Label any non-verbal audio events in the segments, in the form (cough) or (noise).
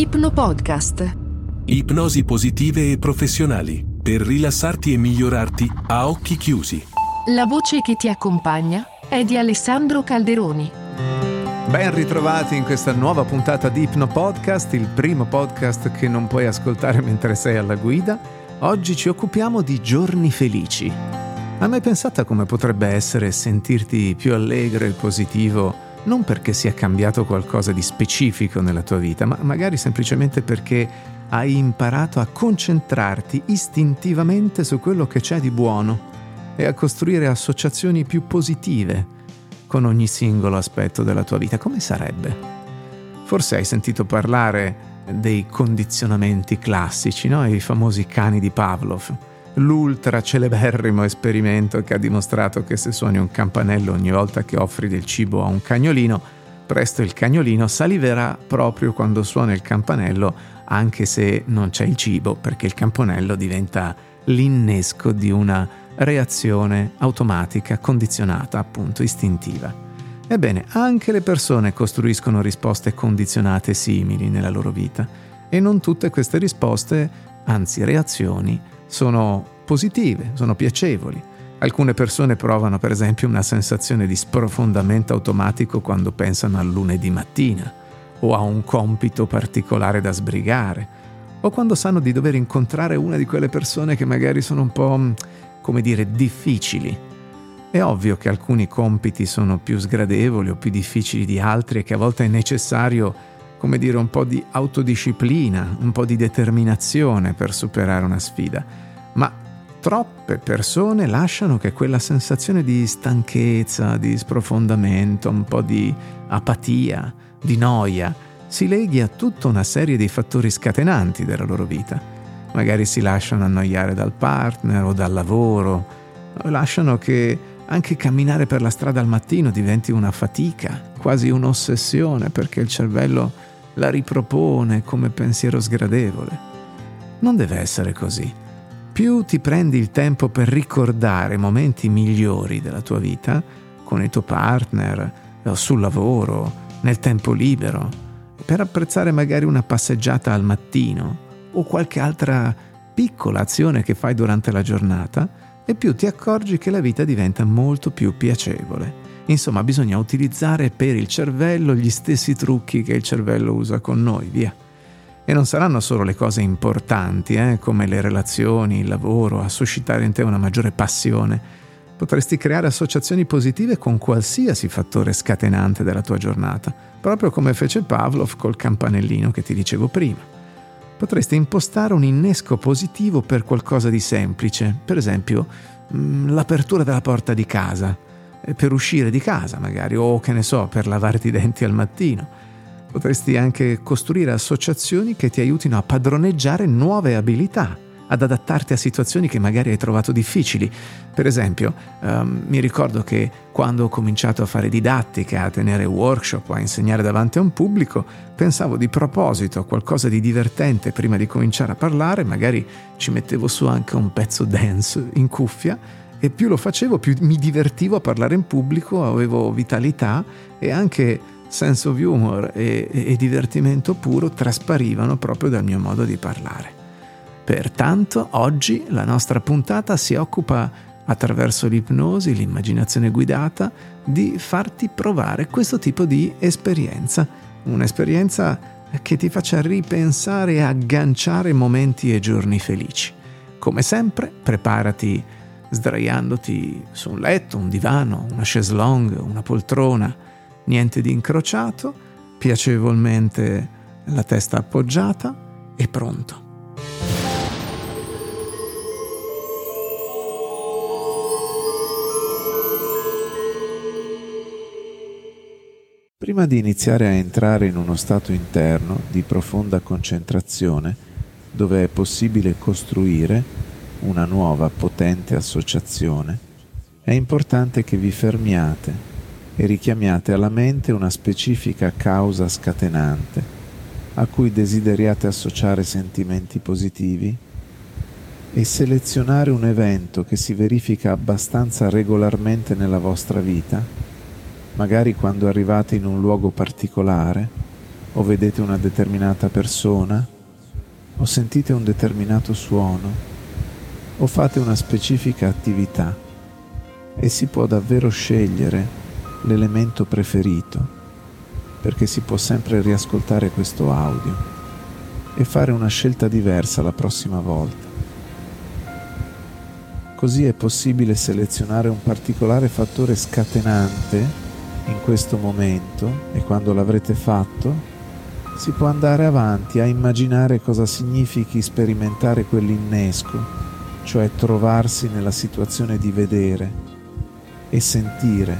Ipno Podcast. Ipnosi positive e professionali per rilassarti e migliorarti a occhi chiusi. La voce che ti accompagna è di Alessandro Calderoni. Ben ritrovati in questa nuova puntata di Ipno Podcast, il primo podcast che non puoi ascoltare (laughs) mentre sei alla guida. Oggi ci occupiamo di giorni felici. Hai mai pensato a come potrebbe essere sentirti più allegro e positivo non perché sia cambiato qualcosa di specifico nella tua vita, ma magari semplicemente perché hai imparato a concentrarti istintivamente su quello che c'è di buono e a costruire associazioni più positive con ogni singolo aspetto della tua vita. Come sarebbe? Forse hai sentito parlare dei condizionamenti classici, no? i famosi cani di Pavlov l'ultra celeberrimo esperimento che ha dimostrato che se suoni un campanello ogni volta che offri del cibo a un cagnolino, presto il cagnolino saliverà proprio quando suona il campanello, anche se non c'è il cibo, perché il campanello diventa l'innesco di una reazione automatica, condizionata, appunto istintiva. Ebbene, anche le persone costruiscono risposte condizionate simili nella loro vita e non tutte queste risposte, anzi reazioni, sono positive, sono piacevoli. Alcune persone provano per esempio una sensazione di sprofondamento automatico quando pensano al lunedì mattina o a un compito particolare da sbrigare o quando sanno di dover incontrare una di quelle persone che magari sono un po', mm, come dire, difficili. È ovvio che alcuni compiti sono più sgradevoli o più difficili di altri e che a volte è necessario, come dire, un po' di autodisciplina, un po' di determinazione per superare una sfida ma troppe persone lasciano che quella sensazione di stanchezza, di sprofondamento, un po' di apatia, di noia, si leghi a tutta una serie di fattori scatenanti della loro vita. Magari si lasciano annoiare dal partner o dal lavoro, lasciano che anche camminare per la strada al mattino diventi una fatica, quasi un'ossessione, perché il cervello la ripropone come pensiero sgradevole. Non deve essere così più ti prendi il tempo per ricordare momenti migliori della tua vita, con il tuo partner, sul lavoro, nel tempo libero, per apprezzare magari una passeggiata al mattino o qualche altra piccola azione che fai durante la giornata, e più ti accorgi che la vita diventa molto più piacevole. Insomma, bisogna utilizzare per il cervello gli stessi trucchi che il cervello usa con noi, via. E non saranno solo le cose importanti, eh, come le relazioni, il lavoro, a suscitare in te una maggiore passione. Potresti creare associazioni positive con qualsiasi fattore scatenante della tua giornata, proprio come fece Pavlov col campanellino che ti dicevo prima. Potresti impostare un innesco positivo per qualcosa di semplice, per esempio mm, l'apertura della porta di casa, per uscire di casa magari, o che ne so, per lavarti i denti al mattino Potresti anche costruire associazioni che ti aiutino a padroneggiare nuove abilità, ad adattarti a situazioni che magari hai trovato difficili. Per esempio, um, mi ricordo che quando ho cominciato a fare didattica, a tenere workshop, a insegnare davanti a un pubblico, pensavo di proposito a qualcosa di divertente prima di cominciare a parlare, magari ci mettevo su anche un pezzo dance in cuffia e più lo facevo più mi divertivo a parlare in pubblico, avevo vitalità e anche sense of humor e, e, e divertimento puro trasparivano proprio dal mio modo di parlare. Pertanto oggi la nostra puntata si occupa attraverso l'ipnosi, l'immaginazione guidata, di farti provare questo tipo di esperienza, un'esperienza che ti faccia ripensare e agganciare momenti e giorni felici. Come sempre, preparati sdraiandoti su un letto, un divano, una chaise longue, una poltrona, niente di incrociato, piacevolmente la testa appoggiata e pronto. Prima di iniziare a entrare in uno stato interno di profonda concentrazione, dove è possibile costruire una nuova potente associazione, è importante che vi fermiate e richiamiate alla mente una specifica causa scatenante a cui desideriate associare sentimenti positivi e selezionare un evento che si verifica abbastanza regolarmente nella vostra vita, magari quando arrivate in un luogo particolare o vedete una determinata persona, o sentite un determinato suono, o fate una specifica attività e si può davvero scegliere l'elemento preferito perché si può sempre riascoltare questo audio e fare una scelta diversa la prossima volta. Così è possibile selezionare un particolare fattore scatenante in questo momento e quando l'avrete fatto si può andare avanti a immaginare cosa significhi sperimentare quell'innesco, cioè trovarsi nella situazione di vedere e sentire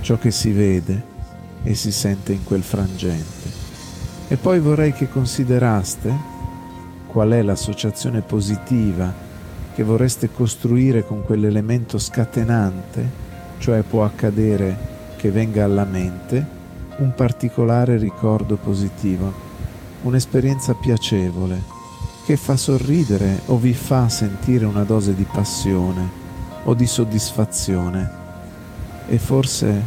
ciò che si vede e si sente in quel frangente. E poi vorrei che consideraste qual è l'associazione positiva che vorreste costruire con quell'elemento scatenante, cioè può accadere che venga alla mente un particolare ricordo positivo, un'esperienza piacevole che fa sorridere o vi fa sentire una dose di passione o di soddisfazione. E forse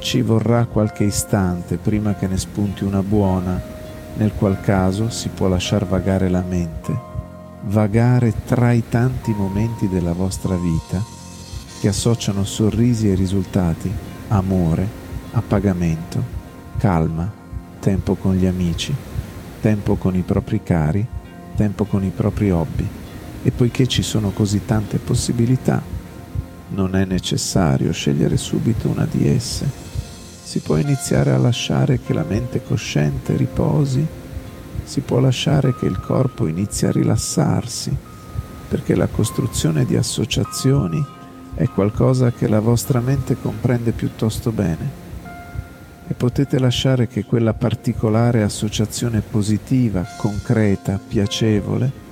ci vorrà qualche istante prima che ne spunti una buona, nel qual caso si può lasciar vagare la mente, vagare tra i tanti momenti della vostra vita che associano sorrisi e risultati, amore, appagamento, calma, tempo con gli amici, tempo con i propri cari, tempo con i propri hobby. E poiché ci sono così tante possibilità, non è necessario scegliere subito una di esse. Si può iniziare a lasciare che la mente cosciente riposi, si può lasciare che il corpo inizi a rilassarsi, perché la costruzione di associazioni è qualcosa che la vostra mente comprende piuttosto bene e potete lasciare che quella particolare associazione positiva, concreta, piacevole,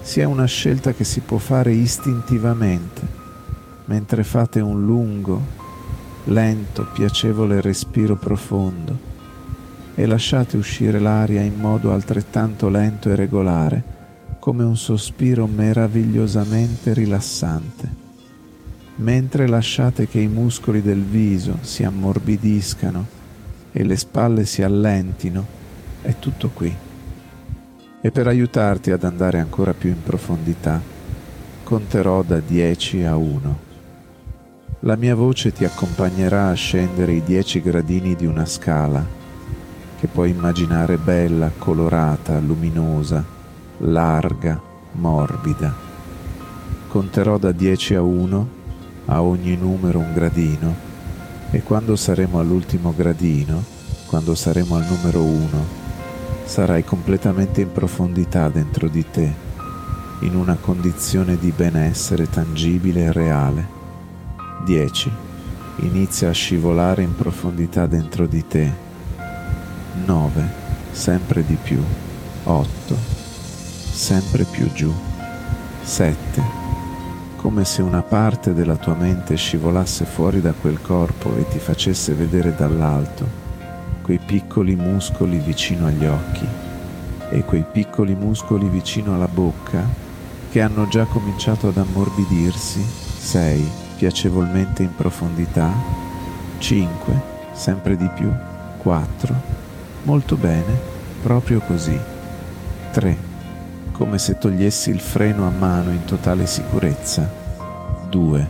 sia una scelta che si può fare istintivamente, mentre fate un lungo, lento, piacevole respiro profondo e lasciate uscire l'aria in modo altrettanto lento e regolare, come un sospiro meravigliosamente rilassante mentre lasciate che i muscoli del viso si ammorbidiscano e le spalle si allentino, è tutto qui. E per aiutarti ad andare ancora più in profondità, conterò da 10 a 1. La mia voce ti accompagnerà a scendere i 10 gradini di una scala che puoi immaginare bella, colorata, luminosa, larga, morbida. Conterò da 10 a 1 a ogni numero un gradino e quando saremo all'ultimo gradino, quando saremo al numero uno, sarai completamente in profondità dentro di te, in una condizione di benessere tangibile e reale. 10. Inizia a scivolare in profondità dentro di te. 9. Sempre di più. 8. Sempre più giù. 7 come se una parte della tua mente scivolasse fuori da quel corpo e ti facesse vedere dall'alto quei piccoli muscoli vicino agli occhi e quei piccoli muscoli vicino alla bocca che hanno già cominciato ad ammorbidirsi, 6 piacevolmente in profondità, 5 sempre di più, 4 molto bene, proprio così, 3 come se togliessi il freno a mano in totale sicurezza. 2.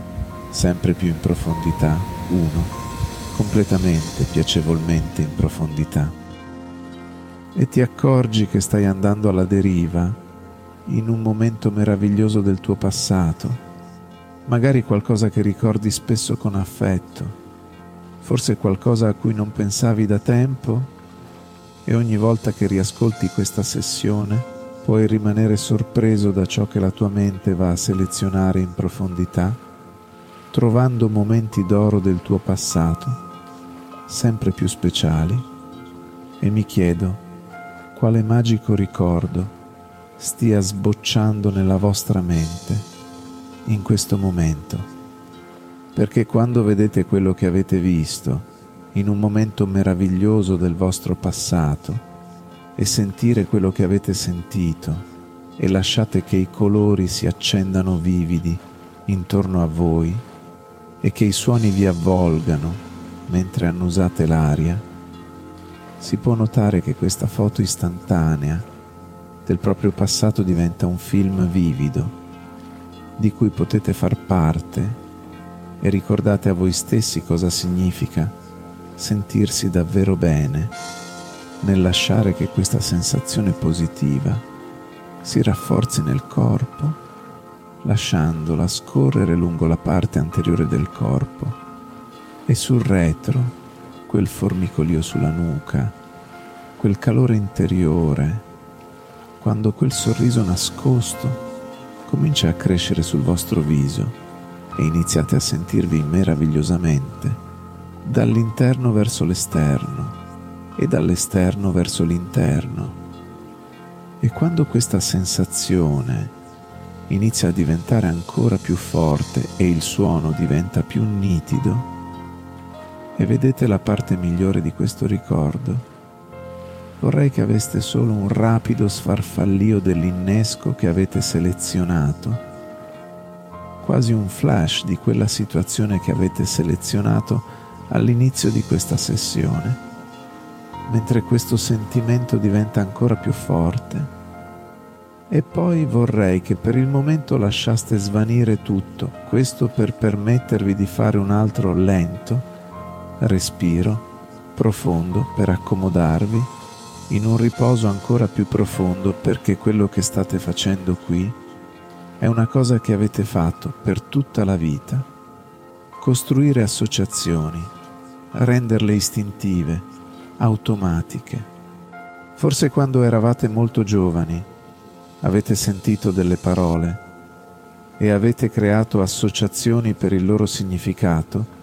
Sempre più in profondità. 1. Completamente, piacevolmente in profondità. E ti accorgi che stai andando alla deriva in un momento meraviglioso del tuo passato, magari qualcosa che ricordi spesso con affetto, forse qualcosa a cui non pensavi da tempo e ogni volta che riascolti questa sessione puoi rimanere sorpreso da ciò che la tua mente va a selezionare in profondità, trovando momenti d'oro del tuo passato, sempre più speciali, e mi chiedo quale magico ricordo stia sbocciando nella vostra mente in questo momento, perché quando vedete quello che avete visto in un momento meraviglioso del vostro passato, e sentire quello che avete sentito e lasciate che i colori si accendano vividi intorno a voi e che i suoni vi avvolgano mentre annusate l'aria, si può notare che questa foto istantanea del proprio passato diventa un film vivido di cui potete far parte e ricordate a voi stessi cosa significa sentirsi davvero bene nel lasciare che questa sensazione positiva si rafforzi nel corpo, lasciandola scorrere lungo la parte anteriore del corpo e sul retro quel formicolio sulla nuca, quel calore interiore, quando quel sorriso nascosto comincia a crescere sul vostro viso e iniziate a sentirvi meravigliosamente dall'interno verso l'esterno e dall'esterno verso l'interno. E quando questa sensazione inizia a diventare ancora più forte e il suono diventa più nitido, e vedete la parte migliore di questo ricordo, vorrei che aveste solo un rapido sfarfallio dell'innesco che avete selezionato, quasi un flash di quella situazione che avete selezionato all'inizio di questa sessione, mentre questo sentimento diventa ancora più forte. E poi vorrei che per il momento lasciaste svanire tutto, questo per permettervi di fare un altro lento respiro profondo per accomodarvi in un riposo ancora più profondo perché quello che state facendo qui è una cosa che avete fatto per tutta la vita. Costruire associazioni, renderle istintive, automatiche. Forse quando eravate molto giovani avete sentito delle parole e avete creato associazioni per il loro significato,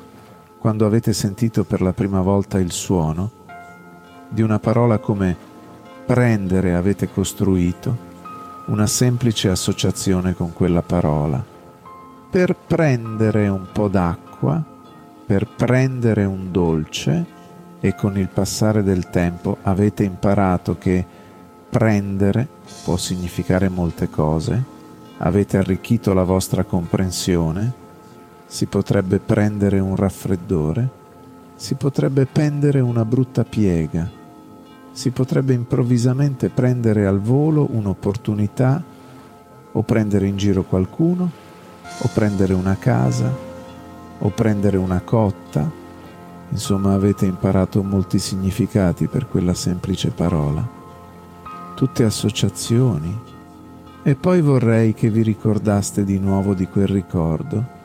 quando avete sentito per la prima volta il suono, di una parola come prendere avete costruito una semplice associazione con quella parola. Per prendere un po' d'acqua, per prendere un dolce e con il passare del tempo avete imparato che prendere può significare molte cose, avete arricchito la vostra comprensione, si potrebbe prendere un raffreddore, si potrebbe pendere una brutta piega, si potrebbe improvvisamente prendere al volo un'opportunità o prendere in giro qualcuno o prendere una casa o prendere una cotta. Insomma, avete imparato molti significati per quella semplice parola. Tutte associazioni. E poi vorrei che vi ricordaste di nuovo di quel ricordo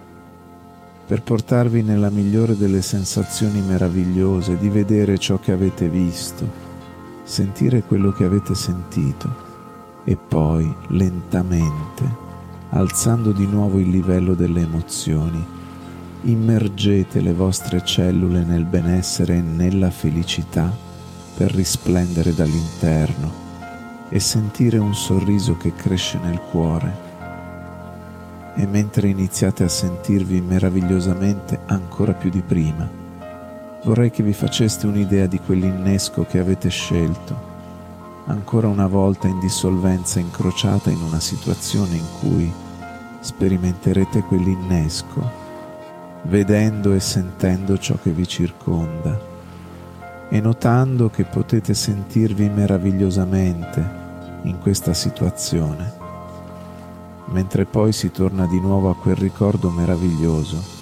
per portarvi nella migliore delle sensazioni meravigliose di vedere ciò che avete visto sentire quello che avete sentito e poi lentamente, alzando di nuovo il livello delle emozioni, immergete le vostre cellule nel benessere e nella felicità per risplendere dall'interno e sentire un sorriso che cresce nel cuore. E mentre iniziate a sentirvi meravigliosamente ancora più di prima, vorrei che vi faceste un'idea di quell'innesco che avete scelto, ancora una volta in dissolvenza incrociata in una situazione in cui sperimenterete quell'innesco, vedendo e sentendo ciò che vi circonda e notando che potete sentirvi meravigliosamente in questa situazione, mentre poi si torna di nuovo a quel ricordo meraviglioso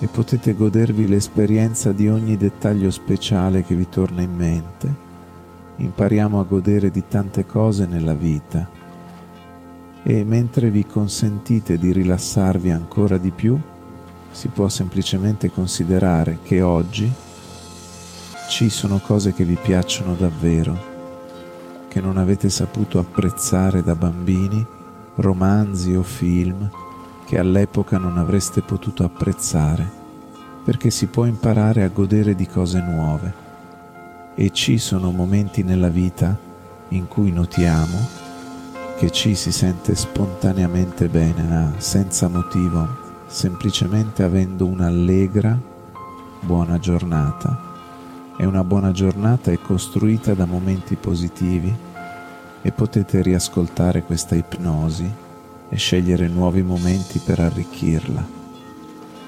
e potete godervi l'esperienza di ogni dettaglio speciale che vi torna in mente. Impariamo a godere di tante cose nella vita e mentre vi consentite di rilassarvi ancora di più, si può semplicemente considerare che oggi ci sono cose che vi piacciono davvero, che non avete saputo apprezzare da bambini, romanzi o film, che all'epoca non avreste potuto apprezzare, perché si può imparare a godere di cose nuove. E ci sono momenti nella vita in cui notiamo che ci si sente spontaneamente bene, senza motivo, semplicemente avendo un'allegra buona giornata. E una buona giornata è costruita da momenti positivi e potete riascoltare questa ipnosi e scegliere nuovi momenti per arricchirla.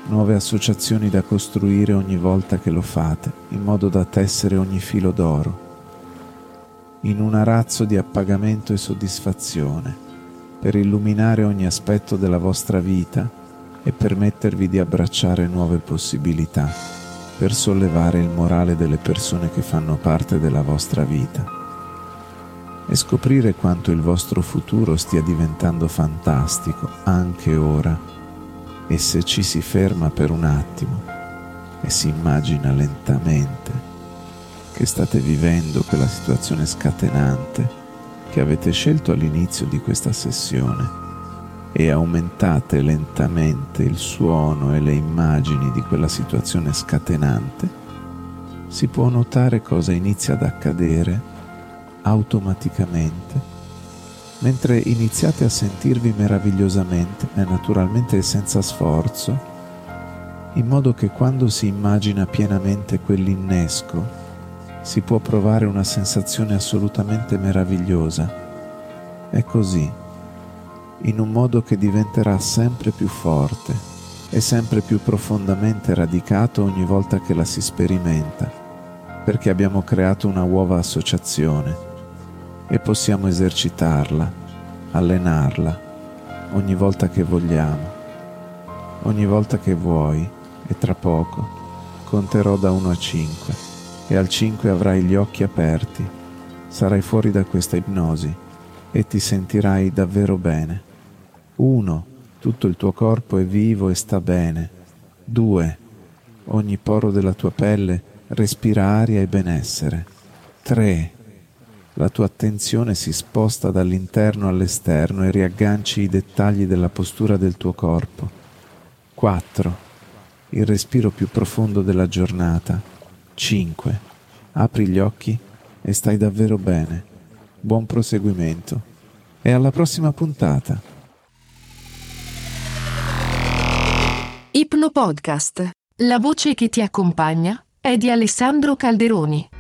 nuove associazioni da costruire ogni volta che lo fate, in modo da tessere ogni filo d'oro, in un arazzo di appagamento e soddisfazione, per illuminare ogni aspetto della vostra vita e permettervi di abbracciare nuove possibilità, per sollevare il morale delle persone che fanno parte della vostra vita e scoprire quanto il vostro futuro stia diventando fantastico anche ora e se ci si ferma per un attimo e si immagina lentamente che state vivendo quella situazione scatenante che avete scelto all'inizio di questa sessione e aumentate lentamente il suono e le immagini di quella situazione scatenante, si può notare cosa inizia ad accadere automaticamente mentre iniziate a sentirvi meravigliosamente e naturalmente senza sforzo, in modo che quando si immagina pienamente quell'innesco si può provare una sensazione assolutamente meravigliosa. È così, in un modo che diventerà sempre più forte e sempre più profondamente radicato ogni volta che la si sperimenta, perché abbiamo creato una nuova associazione e possiamo esercitarla, allenarla ogni volta che vogliamo, ogni volta che vuoi e tra poco conterò da 1 a 5 e al 5 avrai gli occhi aperti, sarai fuori da questa ipnosi e ti sentirai davvero bene. 1. Tutto il tuo corpo è vivo e sta bene. 2. Ogni poro della tua pelle respira aria e benessere. 3 la tua attenzione si sposta dall'interno all'esterno e riagganci i dettagli della postura del tuo corpo. 4. Il respiro più profondo della giornata. 5. Apri gli occhi e stai davvero bene. Buon proseguimento. E alla prossima puntata. Ipno Podcast. La voce che ti accompagna è di Alessandro Calderoni.